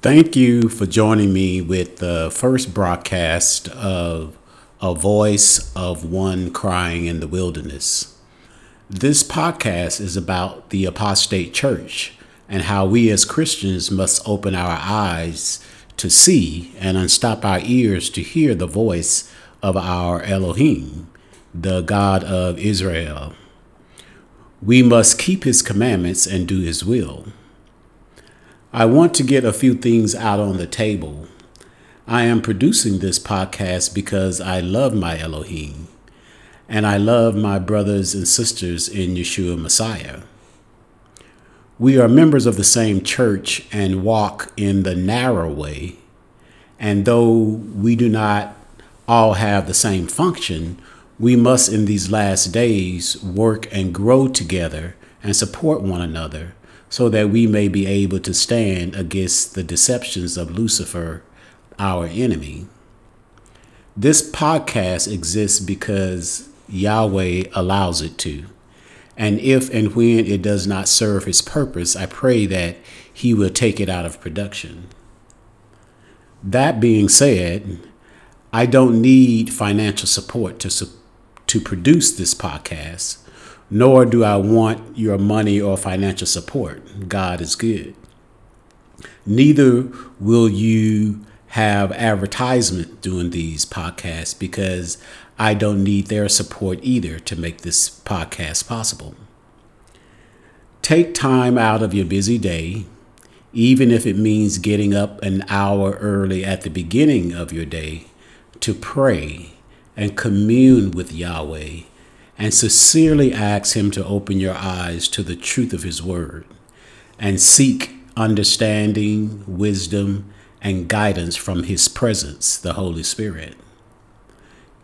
Thank you for joining me with the first broadcast of A Voice of One Crying in the Wilderness. This podcast is about the apostate church and how we as Christians must open our eyes to see and unstop our ears to hear the voice of our Elohim, the God of Israel. We must keep his commandments and do his will. I want to get a few things out on the table. I am producing this podcast because I love my Elohim and I love my brothers and sisters in Yeshua Messiah. We are members of the same church and walk in the narrow way. And though we do not all have the same function, we must in these last days work and grow together and support one another so that we may be able to stand against the deceptions of Lucifer, our enemy. This podcast exists because Yahweh allows it to. And if and when it does not serve his purpose, I pray that he will take it out of production. That being said, I don't need financial support to, to produce this podcast nor do I want your money or financial support. God is good. Neither will you have advertisement doing these podcasts because I don't need their support either to make this podcast possible. Take time out of your busy day, even if it means getting up an hour early at the beginning of your day, to pray and commune with Yahweh and sincerely ask Him to open your eyes to the truth of His Word and seek understanding, wisdom, and guidance from His presence, the Holy Spirit.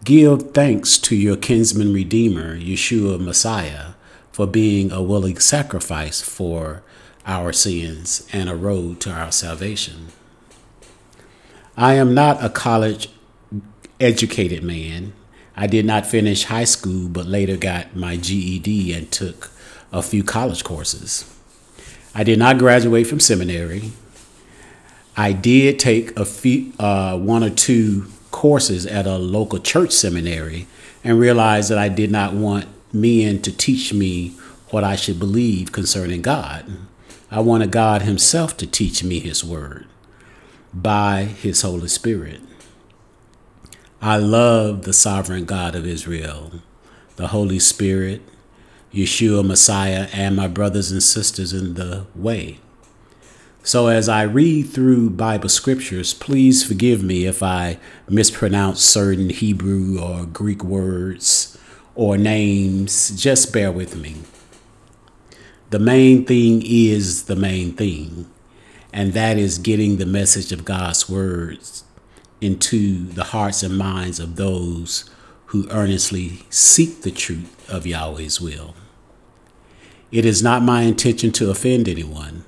Give thanks to your kinsman Redeemer, Yeshua Messiah, for being a willing sacrifice for our sins and a road to our salvation. I am not a college educated man I did not finish high school, but later got my GED and took a few college courses. I did not graduate from seminary. I did take a few, uh, one or two courses at a local church seminary and realized that I did not want men to teach me what I should believe concerning God. I wanted God Himself to teach me His Word by His Holy Spirit. I love the sovereign God of Israel, the Holy Spirit, Yeshua Messiah, and my brothers and sisters in the way. So, as I read through Bible scriptures, please forgive me if I mispronounce certain Hebrew or Greek words or names. Just bear with me. The main thing is the main thing, and that is getting the message of God's words into the hearts and minds of those who earnestly seek the truth of Yahweh's will. It is not my intention to offend anyone,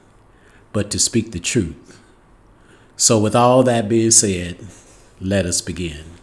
but to speak the truth. So, with all that being said, let us begin.